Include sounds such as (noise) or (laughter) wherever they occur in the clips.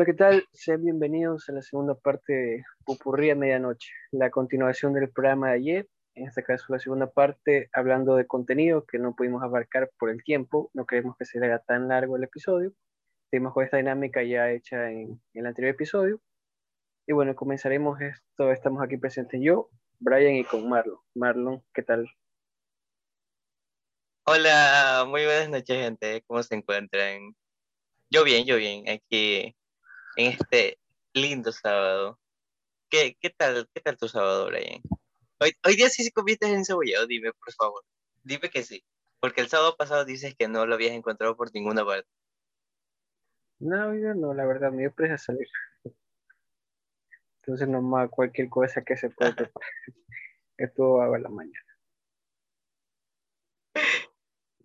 Hola, ¿qué tal? Sean bienvenidos a la segunda parte de Pupurría Medianoche, la continuación del programa de ayer, en este caso la segunda parte, hablando de contenido que no pudimos abarcar por el tiempo, no queremos que se haga tan largo el episodio, tenemos con esta dinámica ya hecha en, el anterior episodio, y bueno, comenzaremos esto, estamos aquí presentes yo, Brian y con Marlon. Marlon, ¿qué tal? Hola, muy buenas noches gente, ¿cómo se encuentran? Yo bien, yo bien, aquí en este lindo sábado. ¿Qué, qué tal, qué tal tu sábado, Brian? Hoy, hoy día sí se conviertes en cebollado, dime, por favor. Dime que sí. Porque el sábado pasado dices que no lo habías encontrado por ninguna parte. No, yo no, la verdad, me dio presa salir. Entonces, nomás cualquier cosa que se pueda preparar. Hago a la mañana. (laughs)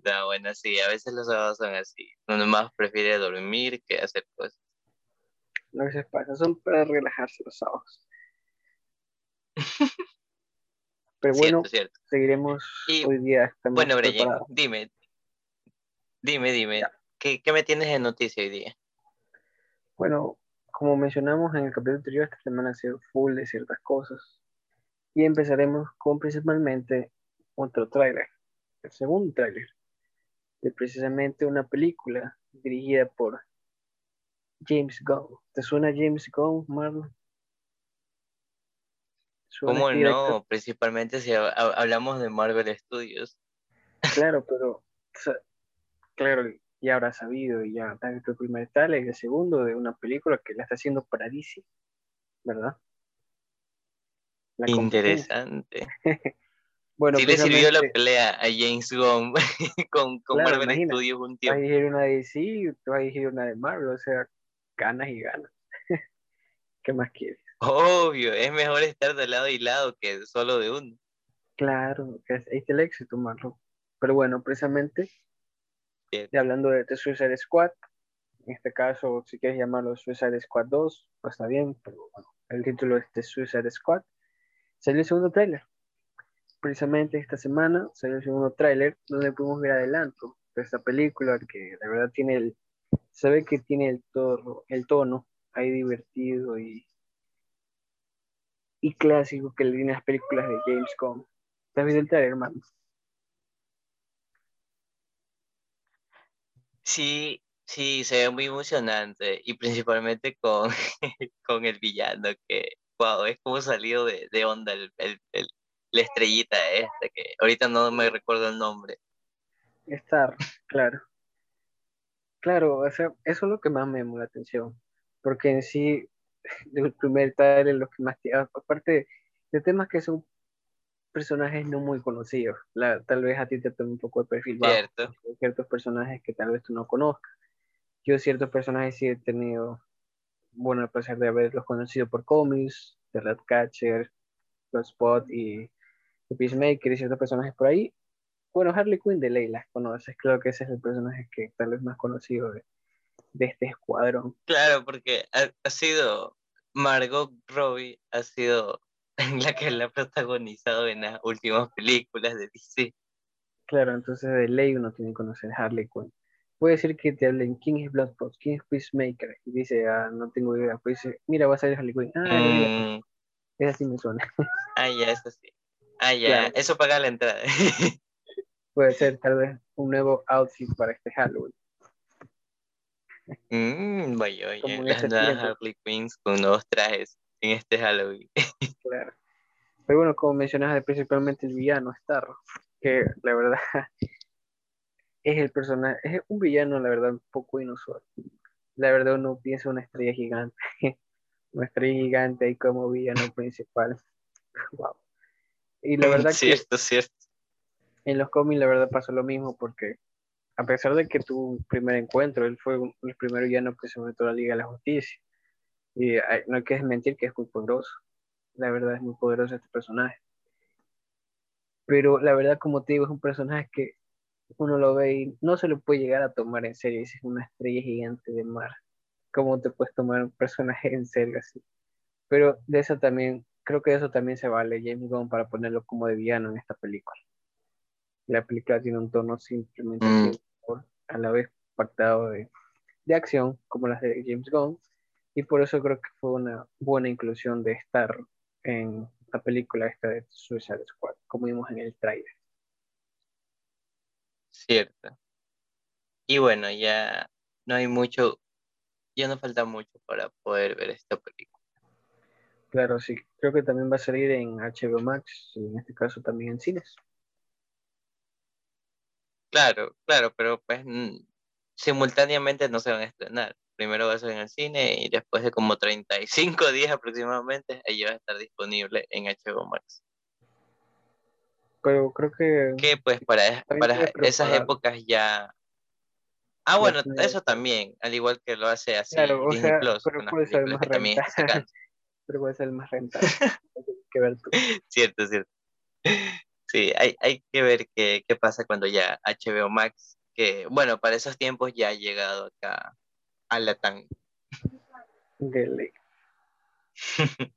No, bueno, sí, a veces los sábados son así. Uno más prefiere dormir que hacer cosas. A veces pasa, son para relajarse los sábados. (laughs) Pero bueno, seguiremos hoy día. Bueno, Brian, dime, dime, dime, ¿qué, ¿qué, me tienes de noticia hoy día? Bueno, como mencionamos en el capítulo anterior, esta semana ha sido full de ciertas cosas. Y empezaremos con principalmente otro tráiler, el segundo tráiler de precisamente una película dirigida por James Gunn. ¿Te suena James Gunn, Marlon? ¿Cómo no? Principalmente si hablamos de Marvel Studios. Claro, pero, claro, ya habrá sabido, y ya tal el primer tal y el segundo de una película que la está haciendo para DC, ¿verdad? Interesante. (laughs) Bueno, sí le sirvió la pelea a James Gunn (laughs) con, con Marvel Studios un tiempo. Vas a dirigir una de DC, vas a dirigir una de Marvel, o sea, ganas y ganas. (laughs) ¿Qué más quieres? Obvio, es mejor estar de lado y lado que solo de uno. Claro, ahí está el éxito, Marlon. Pero bueno, precisamente, hablando de The Suicide Squad, en este caso, si quieres llamarlo Suicide Squad 2, pues está bien, pero bueno, el título es The Suicide Squad. Salió el segundo tráiler precisamente esta semana salió el segundo tráiler donde pudimos ver adelanto de esta película que de verdad tiene el, se ve que tiene el, tono, el tono ahí divertido y, y clásico que le tienen las películas de James Gunn. ¿Te has visto el hermano? Sí, sí, se ve muy emocionante y principalmente con, (laughs) con el villano que, wow, es como salido de, de onda el, el, la estrellita esta, que ahorita no me recuerdo el nombre. Star, claro. Claro, o sea, eso es lo que más me llamó la atención, porque en sí, (laughs) el primer trailer, lo que más, aparte de temas que son personajes no muy conocidos, la, tal vez a ti te tome un poco de perfil Cierto. ciertos personajes que tal vez tú no conozcas. Yo ciertos personajes sí he tenido, bueno, el placer de haberlos conocido por cómics, de Ratcatcher, Spot y de Peacemaker y ciertos personajes por ahí. Bueno, Harley Quinn de Leila conoces, creo que ese es el personaje que tal vez más conocido de, este escuadrón. Claro, porque ha, sido Margot Robbie, ha sido (laughs) la que la ha protagonizado en las últimas películas de DC. Claro, entonces de ley uno tiene que conocer Harley Quinn. Puede ser que te hablen quién es Bloodspot, quién es Peacemaker, y dice, ah, no tengo idea. Pues dice, mira, va a salir Harley Quinn. Ah, mm. esa sí me suena. Ah, ya, esa sí. Ah, ya, eso paga la entrada. (laughs) Puede ser tal vez un nuevo outfit para este Halloween. Mmm, vaya, vaya. Las nuevas Harley Queens con nuevos trajes en este Halloween. (laughs) claro. Pero bueno, como mencionas, principalmente el villano Starro, que la verdad (laughs) es el personaje, es un villano, la verdad, un poco inusual. La verdad, uno piensa una estrella gigante, (laughs) una estrella gigante y como villano principal. wow. Y la verdad cierto, cierto. En los cómics la verdad pasó lo mismo porque a pesar de que tu primer encuentro, él fue el primero llano que se metió a la Liga de la Justicia. Y no hay que desmentir que es muy poderoso. La verdad es muy poderoso este personaje. Pero la verdad, como te digo, es un personaje que uno lo ve y no se lo puede llegar a tomar en serio. Es una estrella gigante de mar. ¿Cómo te puedes tomar un personaje en serio así? Pero de eso también creo que eso también se vale James Gunn para ponerlo como de villano en esta película. La película tiene un tono simplemente mm. a la vez pactado de, acción, como las de James Gunn, Y por eso creo que fue una buena inclusión de estar en la película esta de Suicide Squad, como vimos en el trailer. Cierto. Y bueno, ya no hay mucho, ya no falta mucho para poder ver esta película. Claro, sí. Creo que también va a salir en HBO Max, y en este caso también en cines. Claro, claro, pero pues simultáneamente no se van a estrenar. Primero va a ser en el cine y después de como 35 (laughs) días aproximadamente, ahí va a estar disponible en HBO Max. Pero creo que... Que pues para, para esas épocas ya... Ah, bueno, eso también, al igual que lo hace así claro, Disney Plus, (laughs) pero puede ser más rentable. pero puede ser más rentable. que ver tú. Cierto, cierto. Sí, hay, hay que ver qué, qué pasa cuando ya HBO Max, que bueno, para esos tiempos ya ha llegado acá a la tan. (laughs)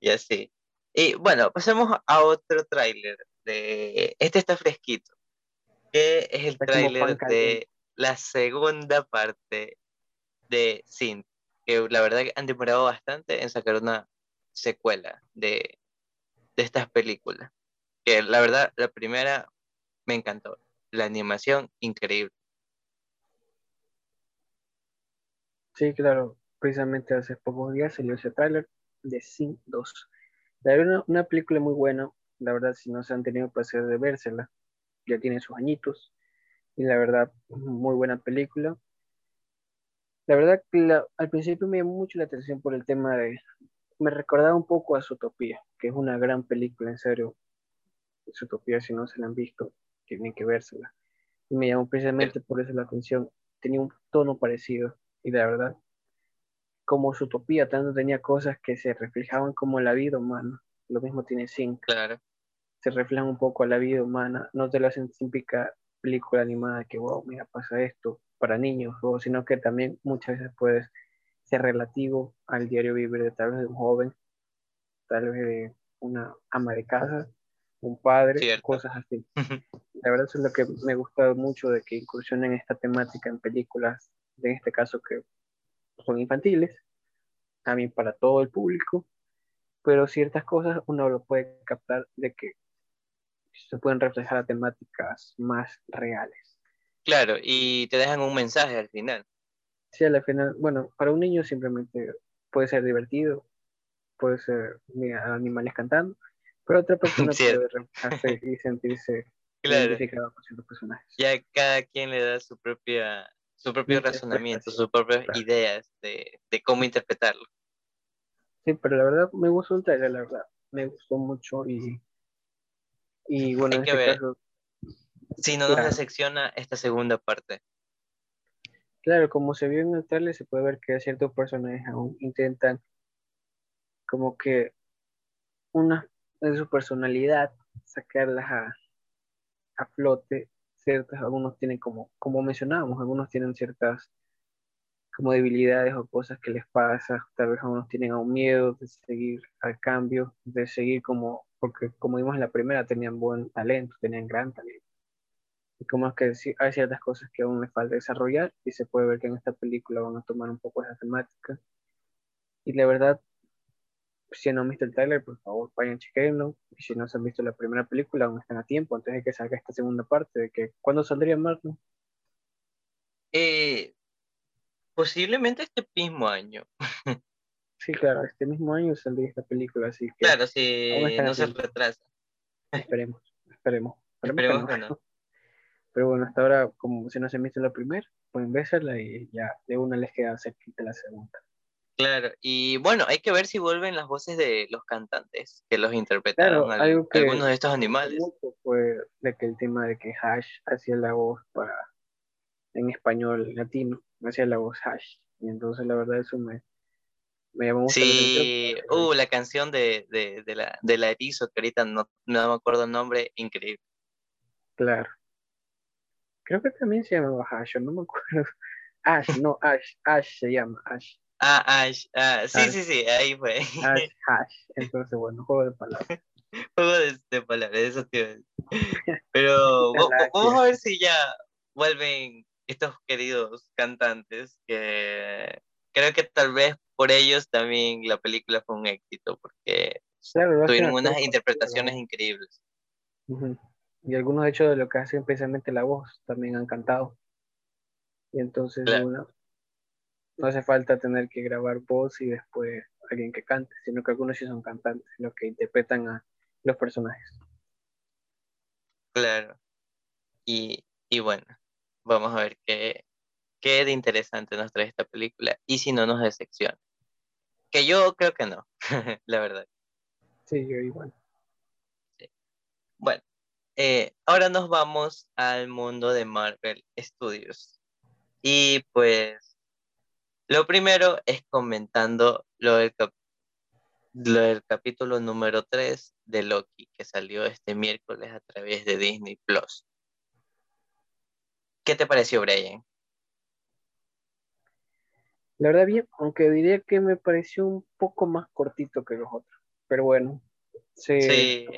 y así. Y bueno, pasemos a otro tráiler de este está fresquito, que es el tráiler de la segunda parte de Sin, que la verdad que han demorado bastante en sacar una secuela de, de estas películas. Que la verdad, la primera me encantó. La animación, increíble. Sí, claro. Precisamente hace pocos días salió ese tráiler de Sin 2. La verdad, una, película muy buena. La verdad, si no se han tenido placer de vérsela, ya tiene sus añitos. Y la verdad, muy buena película. La verdad, que al principio me llamó mucho la atención por el tema de. Me recordaba un poco a Zootopia, que es una gran película, en serio. Si no se la han visto, tienen que vérsela. Y me llamó precisamente por eso la atención. Tenía un tono parecido y la verdad, como su utopía, tanto tenía cosas que se reflejaban como la vida humana. Lo mismo tiene Zinc. Claro. Se reflejan un poco a la vida humana. No te lo hacen típica película animada que, wow, mira, pasa esto para niños, sino que también muchas veces puedes ser relativo al diario vivir de tal vez de un joven, tal vez de una ama de casa, un padre, cosas así. La verdad eso es lo que me ha gustado mucho de que incursionen esta temática en películas en este caso que son infantiles, también para todo el público, pero ciertas cosas uno lo puede captar de que se pueden reflejar a temáticas más reales. Claro, y te dejan un mensaje al final. Sí, al final, bueno, para un niño simplemente puede ser divertido, puede ser mira, animales cantando, pero otra persona (laughs) puede reflejarse y sentirse (laughs) identificado con ciertos personajes. Ya cada quien le da su propia su propio razonamiento, sus propias ideas de, cómo interpretarlo. Sí, pero la verdad me gustó el trailer, la verdad. Me gustó mucho y, y bueno, en este caso... Si no nos decepciona esta segunda parte. Claro, como se vio en el trailer, se puede ver que ciertos personajes aún intentan como que una de su personalidad sacarlas a, a flote ciertas, algunos tienen como, como mencionábamos, algunos tienen ciertas como debilidades o cosas que les pasa, tal vez algunos tienen un miedo de seguir al cambio, de seguir como, porque como vimos en la primera, tenían buen talento, tenían gran talento. Y como es que hay ciertas cosas que aún les falta desarrollar y se puede ver que en esta película van a tomar un poco esa temática. Y la verdad, si no han visto el trailer, por favor, vayan, chequenlo. Y si no se han visto la primera película, aún están a tiempo antes de que salga esta segunda parte. de que ¿Cuándo saldría Martin? Eh, posiblemente este mismo año. (laughs) sí, claro, este mismo año saldría esta película, así que... Claro, si no se retrasa. Esperemos, esperemos. Esperemos, que no. (laughs) Pero bueno, hasta ahora, como si no se han visto la primera, pueden verla y ya de una les queda cerquita la segunda. Claro, y bueno, hay que ver si vuelven las voces de los cantantes que los interpretaron algunos de estos animales. Fue de que el tema de que Hash hacía la voz para en español latino, hacía la voz Hash. Y entonces la verdad eso me, me llamó mucho Sí, la uh, la canción de, de, de, la, de la Erizo, que ahorita no, no me acuerdo el nombre, increíble. Claro. Creo que también se llamaba Hash, no me acuerdo. (laughs) Ash, no, Ash, Ash se llama, Ash. Ah, Ash, ah, sí, sí, sí, ahí fue. Ash, (laughs) Ash, entonces bueno, juego de palabras. (laughs) juego de, palabras, eso tío. (laughs) Pero vamos a ver si ya vuelven estos queridos cantantes que creo que tal vez por ellos también la película fue un éxito, porque tuvieron unas interpretaciones increíbles. Y algunos hechos de lo que hacen especialmente la voz también han cantado. Y entonces no hace falta tener que grabar voz y después alguien que cante, sino que algunos sí son cantantes, los que interpretan a los personajes. Claro. Y, y bueno, vamos a ver qué, qué de interesante nos trae esta película y si no nos decepciona. Que yo creo que no, (laughs) la verdad. Sí, yo igual. Bueno, eh, ahora nos vamos al mundo de Marvel Studios. Y pues, lo primero es comentando lo del, lo del capítulo número 3 de Loki, que salió este miércoles a través de Disney Plus. ¿Qué te pareció, Brian? La verdad bien, aunque diría que me pareció un poco más cortito que los otros, pero bueno. Sí.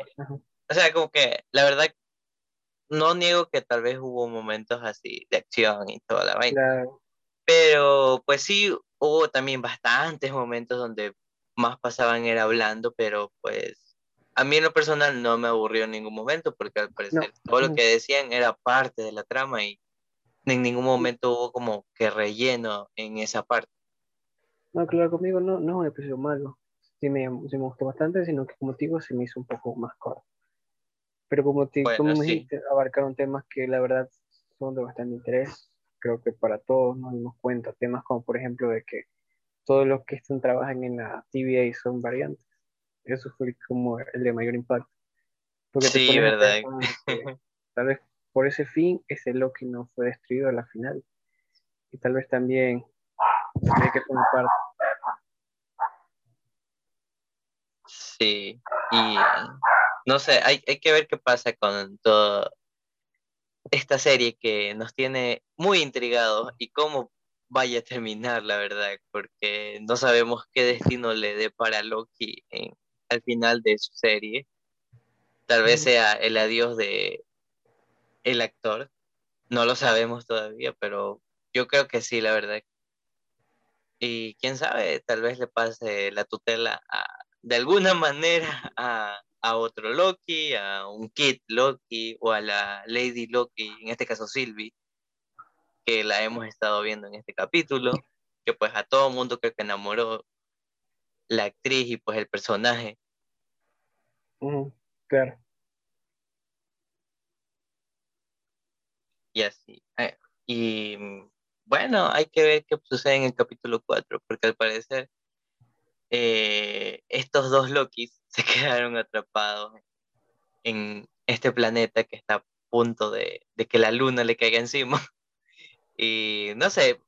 O sea, como que la verdad no niego que tal vez hubo momentos así de acción y toda la vaina. Pero pues sí, hubo también bastantes momentos donde más pasaban era hablando, pero pues a mí en lo personal no me aburrió en ningún momento porque al parecer todo lo que decían era parte de la trama y en ningún momento hubo como que relleno en esa parte. No, claro, conmigo no, no me pareció malo. Sí me, sí me gustó bastante, sino que como te digo, se me hizo un poco más corto. Pero como, te, como me dijiste, abarcaron temas que la verdad son de bastante interés. Creo que para todos nos dimos cuenta. Temas como, por ejemplo, de que todos los que están trabajan en la TVA son variantes. Eso fue como el de mayor impacto. Porque sí, verdad. tal vez por ese fin, ese Loki no fue destruido a la final. Y tal vez también hay que formar parte. Sí, y no sé, hay, hay que ver qué pasa con toda esta serie que nos tiene muy intrigados y cómo vaya a terminar, la verdad, porque no sabemos qué destino le dé para Loki en, al final de su serie. Tal vez sea el adiós de, el actor. No lo sabemos todavía, pero yo creo que sí, la verdad. Y quién sabe, tal vez le pase la tutela de alguna (laughs) manera a, otro Loki, a un Kid Loki o a la Lady Loki, en este caso Sylvie, que la hemos estado viendo en este capítulo, que pues a todo mundo creo que enamoró la actriz y pues el personaje. claro. y así. Eh, y mm, bueno, hay que ver qué sucede en el capítulo 4, porque al parecer eh, estos dos Lokis se (laughs) quedaron atrapados en este planeta que está a punto de, que la luna le caiga encima. (laughs) Y no sé,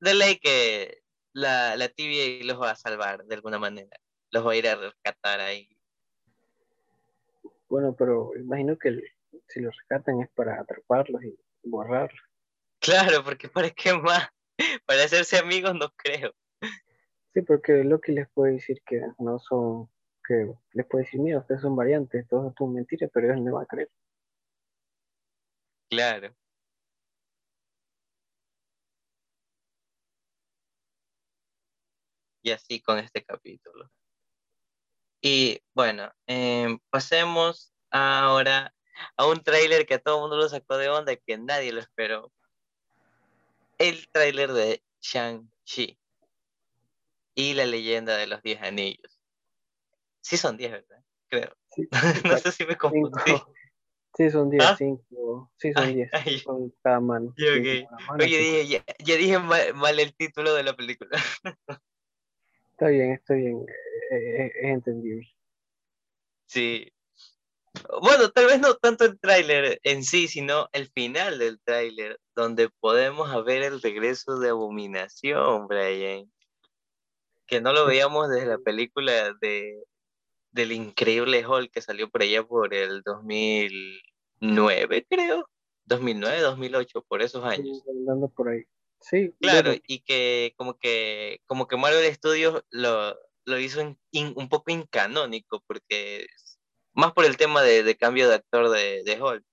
de ley que la, la TVA los va a salvar de alguna manera. Los va a ir a rescatar ahí. Bueno, pero imagino que si los rescatan es para atraparlos y borrar. Claro, porque para qué más, (laughs) para hacerse amigos no creo. Sí, porque Loki les puede decir que no son, que les puede decir, mira, ustedes son variantes, todo esto es mentira, pero ellos no van a creer. Claro. Y así con este capítulo. Y bueno, em, pasemos ahora a un tráiler que a todo el mundo lo sacó de onda y que nadie lo esperó. El tráiler de Shang-Chi y la leyenda de los 10 anillos. Sí son 10, ¿verdad? Creo. (laughs) no sé si me confundí. Sí, son 10, 5. ¿Ah? Sí, son 10. Con cada mano. Oye, dije, ya, dije mal, el título de la película. (laughs) está bien, está bien. Eh, eh, es entendible. Sí, bueno, tal vez no tanto el tráiler en sí, sino el final del tráiler, donde podemos ver el regreso de Abominación, Brian. Que no lo veíamos desde la película de del increíble Hulk que salió por allá por el 2009, creo. 2009, 2008, por esos años. Andando por ahí. Sí. Claro, y que como que como que Marvel Studios lo, lo hizo un poco incanónico porque más por el tema de, cambio de actor de, de Hulk.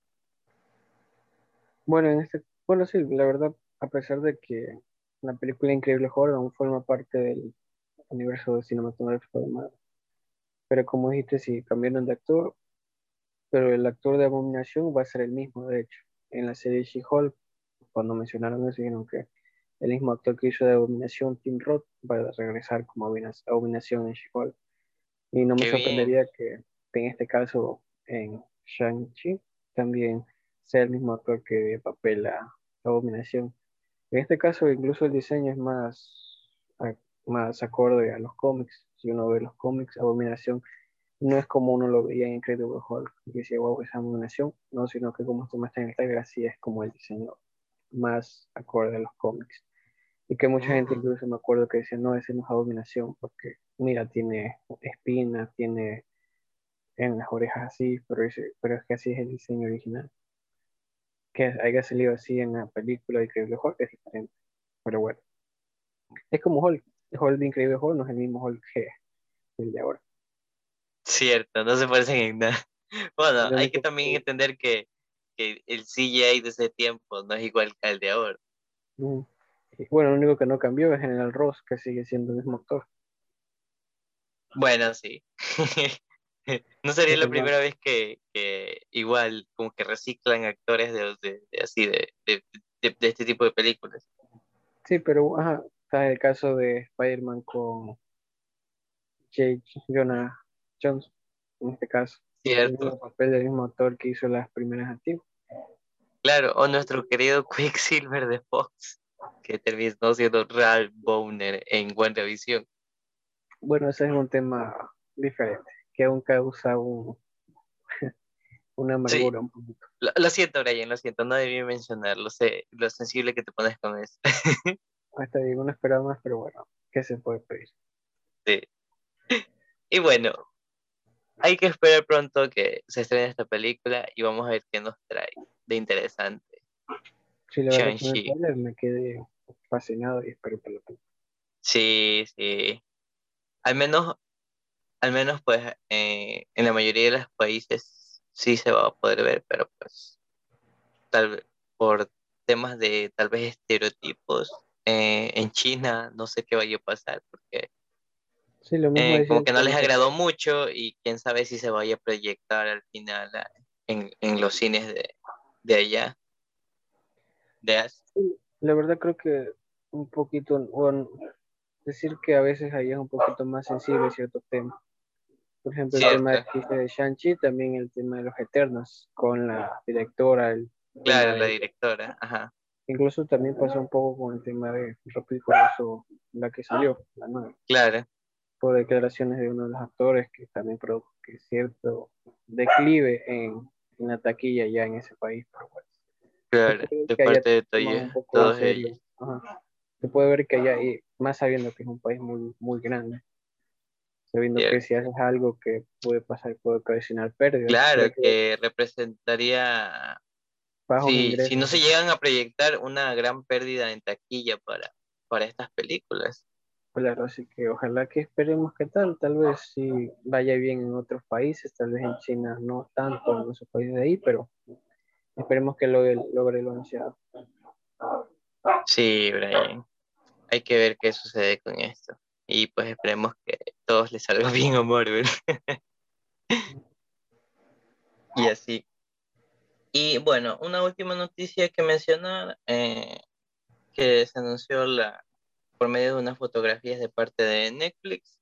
Bueno, en este, bueno, sí, la verdad, a pesar de que la película Increíble Hulk aún forma parte del universo cinematográfico de Marvel. Pero como dijiste, sí, cambiaron de actor, pero el actor de Abominación va a ser el mismo, de hecho. En la serie She-Hulk, cuando mencionaron eso, dijeron que el mismo actor que hizo de Abominación, Tim Roth, va a regresar como Abominación en She-Hulk. Y no me sorprendería que en este caso en Shang-Chi también sea el mismo actor que papel a Abominación. En este caso incluso el diseño es más, más acorde a los cómics. Si uno ve los cómics, Abominación no es como uno lo veía en Incredible Hulk, que decía, wow, es Abominación, no, sino que como esto está en el trailer, así es como el diseño más acorde a los cómics. Y que mucha gente incluso me acuerdo que decía, no, ese no es Abominación, porque mira, tiene espinas, tiene en las orejas así, pero, pero es que así es el diseño original. Que haya salido así en la película de Increíble Hulk es diferente, pero bueno. Es como Hulk, Hulk de Increíble Hulk no es el mismo Hulk que el de ahora. Cierto, no se parecen en nada. (laughs) Bueno, hay que también entender que, que, el CGI de ese tiempo no es igual que el de ahora. Bueno, lo único que no cambió es General Ross, que sigue siendo el mismo actor. Bueno, sí. (laughs) no sería la primera vez que, igual como que reciclan actores de, así de, este tipo de películas. Sí, pero ajá, está el caso de Spider-Man con Jake Jonah Jones, en este caso. Cierto. El papel del mismo actor que hizo las primeras antiguas. Claro, o nuestro querido Quicksilver de Fox, que terminó siendo Ralph Bowner en WandaVision. Bueno, ese es un tema diferente que aún causa un, (laughs) una amargura un poquito. Lo, siento, Brian, lo siento, no debí mencionarlo, sé lo sensible que te pones con eso. (laughs) Hasta bien, no esperaba más, pero bueno, ¿qué se puede pedir? Sí. (laughs) Y bueno, hay que esperar pronto que se estrene esta película y vamos a ver qué nos trae de interesante. Sí, la verdad me quedé fascinado y espero que lo Sí, sí. Al menos al menos pues eh, en la mayoría de los países sí se va a poder ver, pero pues tal vez por temas de tal vez estereotipos eh, en China no sé qué vaya a pasar porque eh, como que no les agradó mucho y quién sabe si se vaya a proyectar al final en, los cines de, allá. De La verdad creo que un poquito, bueno, decir que a veces allá es un poquito más sensible ciertos temas. Por ejemplo, el tema de Shang-Chi, también el tema de los Eternos, con la directora. El claro, la directora, ajá. Incluso también pasó un poco con el tema de Rápido y la que salió, la nueva. Claro. Por declaraciones de uno de los actores que también produjo que cierto declive en, en, la taquilla ya en ese país. claro, de parte de todos ellos. Se puede ver que allá, más sabiendo que es un país muy, muy grande, sabiendo que si haces algo que puede pasar, puede ocasionar pérdidas. Claro, que, representaría, si, si, no se llegan a proyectar una gran pérdida en taquilla para, para estas películas. Claro, así que ojalá que esperemos que tal, tal vez si vaya bien en otros países, tal vez en China no tanto en esos países de ahí, pero esperemos que logre, logre lo anunciado. Sí, Brian. Hay que ver qué sucede con esto. Y pues esperemos que todos les salga (laughs) bien a Marvel. (laughs) y así. Y bueno, una última noticia que mencionar, eh, que se anunció la, por medio de unas fotografías de parte de Netflix,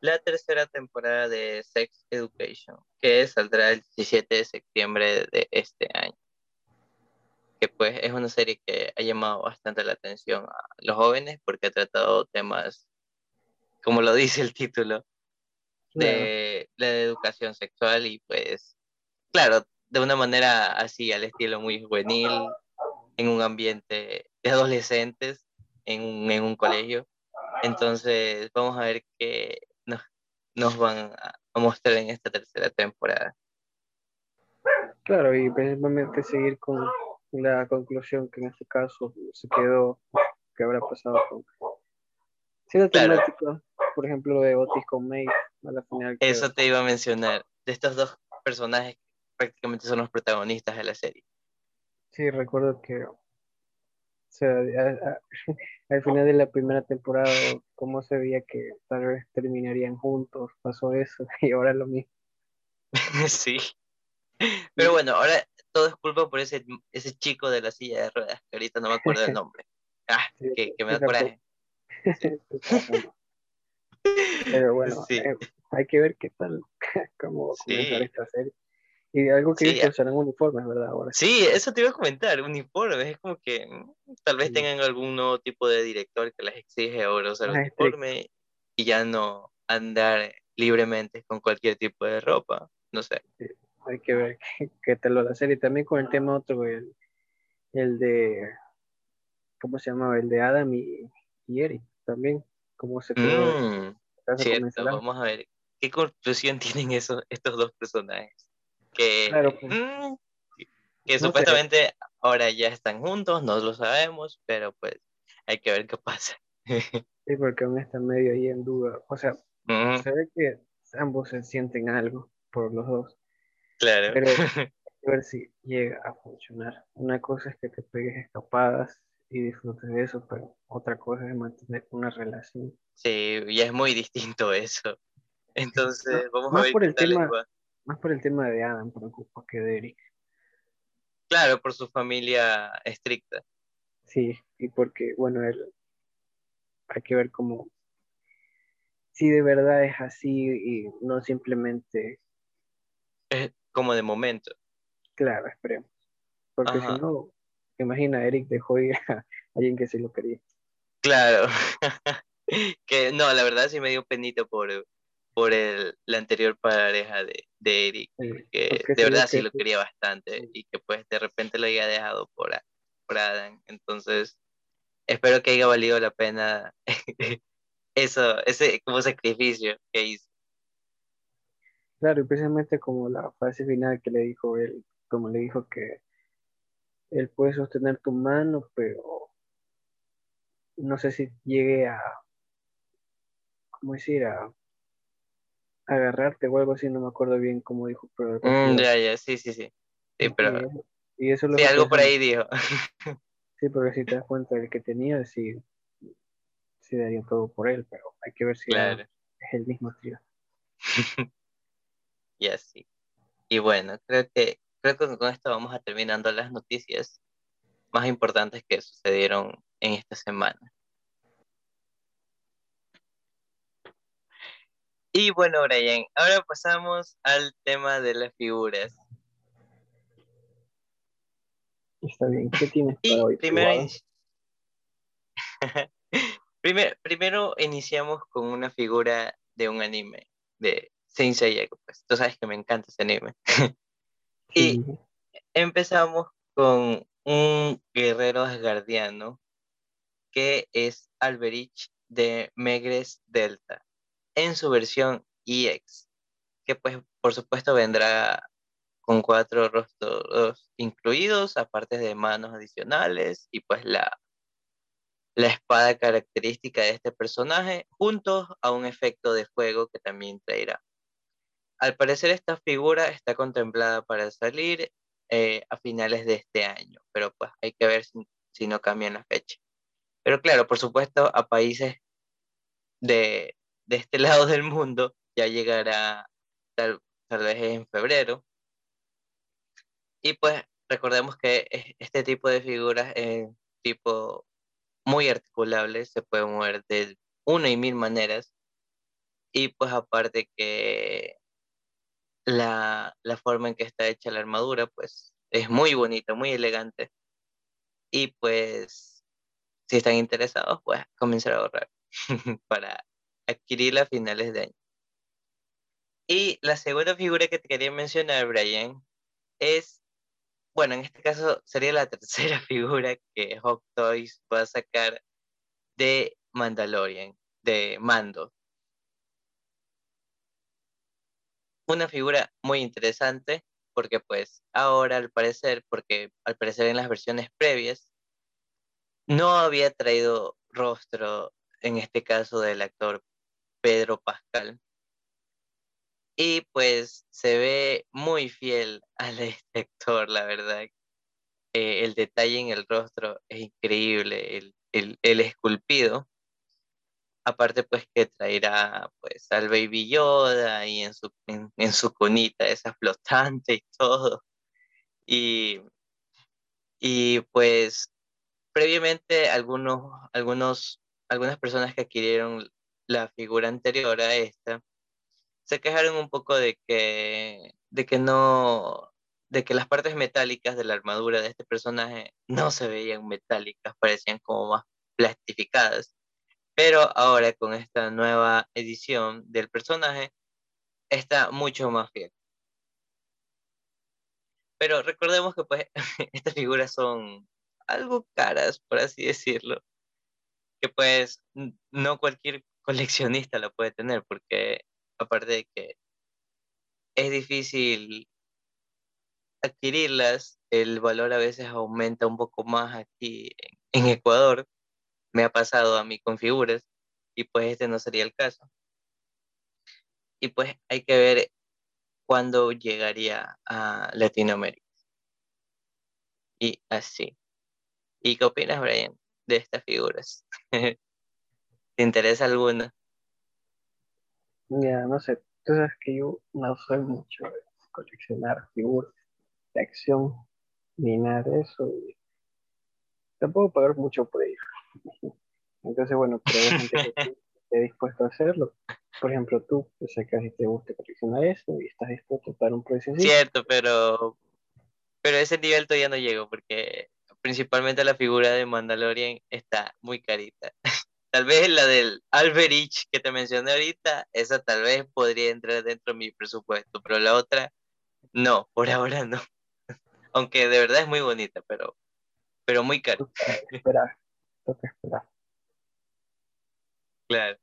la tercera temporada de Sex Education, que saldrá el 17 de septiembre de este año. Que pues es una serie que ha llamado bastante la atención a los jóvenes porque ha tratado temas como lo dice el título, de la educación sexual y pues, claro, de una manera así, al estilo muy juvenil, en un ambiente de adolescentes, en un, en un colegio. Entonces, vamos a ver qué nos, nos van a, mostrar en esta tercera temporada. Claro, y principalmente seguir con la conclusión que en este caso se quedó, que habrá pasado con Sí, temática, por ejemplo, de Otis con May, a la final. Eso te iba a mencionar, de estos dos personajes prácticamente son los protagonistas de la serie. Sí, recuerdo que sea, (laughs) al final de la primera temporada, cómo se veía que tal vez terminarían juntos, pasó eso (laughs) y ahora lo mismo. (laughs) sí. Pero bueno, ahora todo es culpa por ese, ese chico de la silla de ruedas, que ahorita no me acuerdo el nombre. Ah, que, me da coraje. Pero bueno, eh, hay que ver qué tal, cómo comenzar esta serie. Y algo que sí, serán uniformes, ¿verdad? Ahora. Sí, eso te iba a comentar, uniformes. Es como que mm, tal vez tengan algún nuevo tipo de director que les exige ahora usar uniforme y ya no andar libremente con cualquier tipo de ropa. No sé. hay que ver qué, tal lo la serie. También con el tema otro, el, el de. ¿Cómo se llamaba? El de Adam y, y Eric también. ¿Cómo se? Mm, cierto, vamos a ver. ¿Qué conclusión (laughs) tienen esos, estos dos personajes? Que, pues. mm, que supuestamente ahora ya están juntos, no lo sabemos, pero pues hay que ver qué pasa. (laughs) sí, porque aún está medio ahí en duda. O sea, se ve que ambos se sienten algo por los dos. Claro. Pero (laughs) a ver si llega a funcionar. Una cosa es que te pegues escapadas y disfrutes de eso, pero otra cosa es mantener una relación. Sí, y es muy distinto eso. Entonces, vamos a ver por el tema, más por el tema de Adam, preocupa que de Eric. Claro, por su familia estricta. Sí, y porque, bueno, él, hay que ver cómo, si de verdad es así y no simplemente... Es como de momento. Claro, esperemos. Porque si no, imagina, Eric dejó ir a alguien que sí lo quería. Claro. (laughs) que no, la verdad sí me dio penito por, por el, la anterior pareja de, de Eric, que de verdad sí lo quería bastante y que pues de repente lo haya dejado por, por Adam. Entonces, espero que haya valido la pena (laughs) eso, ese como sacrificio que hizo. Claro, y precisamente como la fase final que le dijo él, como le dijo que él puede sostener tu mano, pero no sé si llegue a, ¿cómo decir? A agarrarte o algo así, no me acuerdo bien cómo dijo. Pero mm, ya, ya, sí, sí, sí. Sí, pero... Y eso sí, algo por ahí dijo. sí, (laughs) porque si te das cuenta del que tenía, sí, sí daría todo por él, pero hay que ver si es el mismo tío. (laughs) ya, sí. Y bueno, creo que, creo que con esto vamos a terminando las noticias más importantes que sucedieron en esta semana. Y bueno, Brian, ahora pasamos al tema de las figuras. Está bien, ¿qué tienes para hoy? Primero, (laughs) primero, iniciamos con una figura de un anime, de Saint Seiya, pues tú sabes que me encanta ese anime. (laughs) y empezamos con un guerrero asgardiano que es Alberich de Megres Delta en su versión EX, que pues por supuesto vendrá con cuatro rostros incluidos, aparte de manos adicionales y pues la, la espada característica de este personaje, junto a un efecto de fuego que también traerá. Al parecer esta figura está contemplada para salir eh, a finales de este año, pero pues hay que ver si, si no cambian la fecha. Pero claro, por supuesto, a países de, de este (laughs) lado del mundo ya llegará tal, vez en febrero. Y pues recordemos que este tipo de figuras es tipo muy articulable, se puede mover de una y mil maneras. Y pues aparte que la, la forma en que está hecha la armadura, pues es muy bonita, muy elegante. Y pues si están interesados, pues comenzar a ahorrar (laughs) para adquirirla a finales de año. Y la segunda figura que te quería mencionar, Brian, es, bueno, en este caso sería la (laughs) tercera figura que Hot Toys va a sacar de Mandalorian, de Mando. Una figura muy interesante porque pues ahora al parecer, porque al parecer en las versiones previas, no había traído rostro, en este caso del actor Pedro Pascal. Y pues se ve muy fiel (laughs) al actor, la verdad. eh, el detalle en el rostro es increíble, el, el, el, esculpido. Aparte, pues que traerá pues al Baby Yoda y en su, en, en su cunita esa flotante y todo. Y, y pues previamente algunos, algunos, algunas personas que adquirieron la figura anterior a esta se quejaron un poco de que, de que no, de que las partes metálicas de la armadura de este personaje no se veían metálicas, parecían como más plastificadas. Pero ahora con esta nueva edición del personaje está mucho más fiel. Pero recordemos que pues (laughs) estas figuras son algo caras, por así decirlo, que pues no cualquier coleccionista la puede tener, porque aparte de que es difícil adquirirlas, el valor a veces aumenta un poco más aquí en, Ecuador. Me ha pasado a mí con figuras y pues este no sería el caso. Y pues hay que ver cuándo llegaría a Latinoamérica. Y así. ¿Y qué opinas, Brian, de estas figuras? (laughs) ¿Te interesa alguna? Ya, no sé. Tú sabes que yo no soy mucho de coleccionar figuras de acción ni nada de eso. tampoco pagar mucho por ello. (laughs) Entonces, bueno, pero hay gente que esté dispuesto a hacerlo. Por ejemplo, tú, que a ti te gusta coleccionar eso y estás dispuesto a pagar un precio. Cierto, pero, pero ese nivel todavía no llego porque principalmente la figura de Mandalorian está muy carita. (laughs) tal vez la del Alberich que te mencioné ahorita, esa tal vez podría entrar dentro de mi presupuesto, pero la otra, no, por ahora no. (laughs) Aunque de verdad es muy bonita, pero, pero muy cara. Esperar, toca esperar. Claro.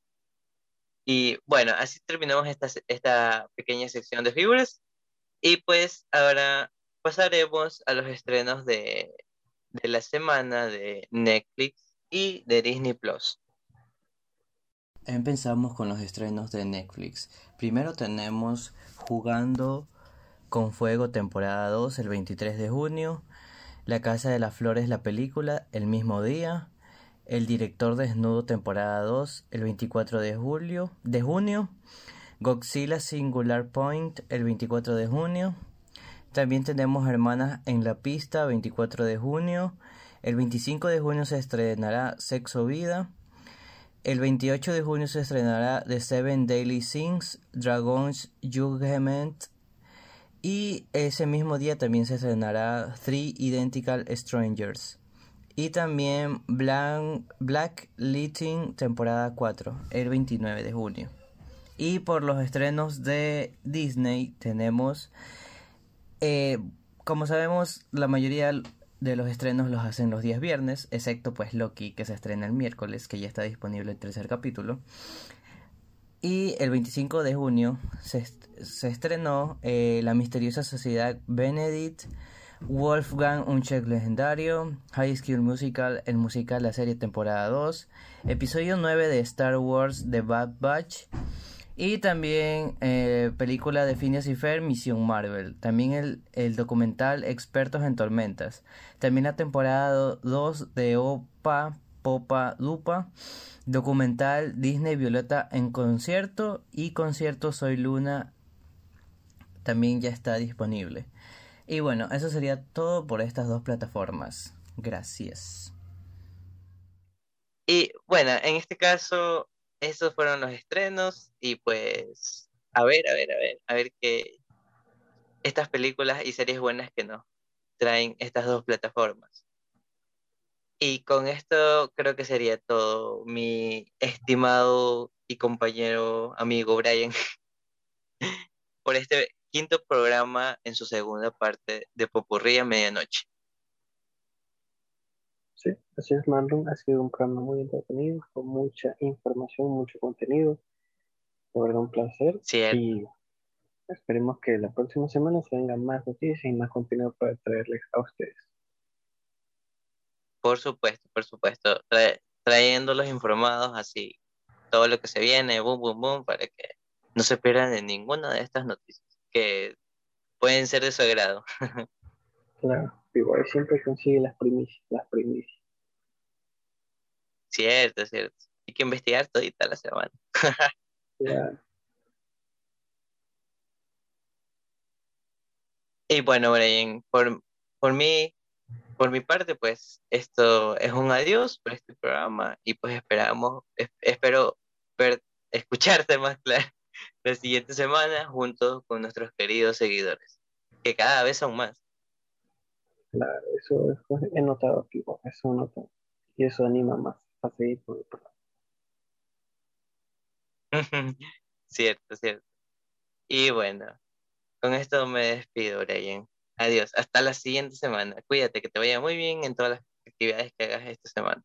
Y bueno, así terminamos esta, esta pequeña sección de figuras. Y pues ahora pasaremos a los estrenos de de la semana de Netflix y de Disney Plus. Empezamos con los estrenos de Netflix. Primero tenemos Jugando con Fuego temporada 2 el 23 de junio, La Casa de las Flores la película el mismo día, El director desnudo temporada 2 el 24 de julio de junio, Godzilla Singular Point el 24 de junio, también tenemos Hermanas en la Pista, 24 de junio. El 25 de junio se estrenará Sexo Vida. El 28 de junio se estrenará The Seven Daily Things, Dragon's Judgment. Y ese mismo día también se estrenará Three Identical Strangers. Y también Black, Lightning temporada 4, el 29 de junio. Y por los estrenos de Disney tenemos eh, como sabemos, la mayoría de los estrenos los hacen los días viernes, excepto pues Loki que se estrena el miércoles, que ya está disponible el tercer capítulo. Y el 25 de junio se, se estrenó eh, La misteriosa sociedad Benedict, Wolfgang, un check legendario, High School Musical, el musical La serie temporada 2, episodio 9 de Star Wars The Bad Batch, y también eh, película de Phineas y Fer, Misión Marvel. También el, el, documental Expertos en Tormentas. También la temporada 2 de Opa, Popa, Dupa. Documental Disney Violeta en concierto. Y concierto Soy Luna también ya está disponible. Y bueno, eso sería todo por estas dos plataformas. Gracias. Y bueno, en este caso esos fueron los estrenos y pues a ver, a ver, a ver, a ver qué estas películas y series buenas que nos traen estas dos plataformas. Y con esto creo que sería todo, mi estimado y compañero amigo Brian, (laughs) por este quinto programa en su segunda parte de Popurría Medianoche. Sí, así es, Marlon. Ha sido un programa muy entretenido, con mucha información, mucho contenido. De verdad, un placer. Sí, y esperemos que la próxima semana se vengan más noticias y más contenido para traerles a ustedes. Por supuesto, por supuesto. trayéndolos informados así, todo lo que se viene, boom, boom, boom, para que no se pierdan de ninguna de estas noticias que pueden ser de su agrado. (laughs) claro. igual siempre consigue las primicias, las primicias. Cierto, cierto. Hay que investigar todita la semana. Y bueno, Brian, por, por mí, por mi parte, pues esto es un adiós por este programa y pues esperamos, es- espero ver, escucharte más claro (laughs) la siguiente semana junto con nuestros queridos seguidores, que cada vez son más. claro, eso es- he notado aquí, eso notado. Y eso anima más (laughs) cierto, cierto. Y bueno, con esto me despido, Brian. Adiós, hasta la siguiente semana. Cuídate, que te vaya muy bien en todas las actividades que hagas esta semana.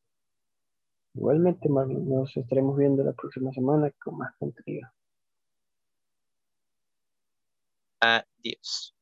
Igualmente, nos estaremos viendo la próxima semana con más contenido. Adiós.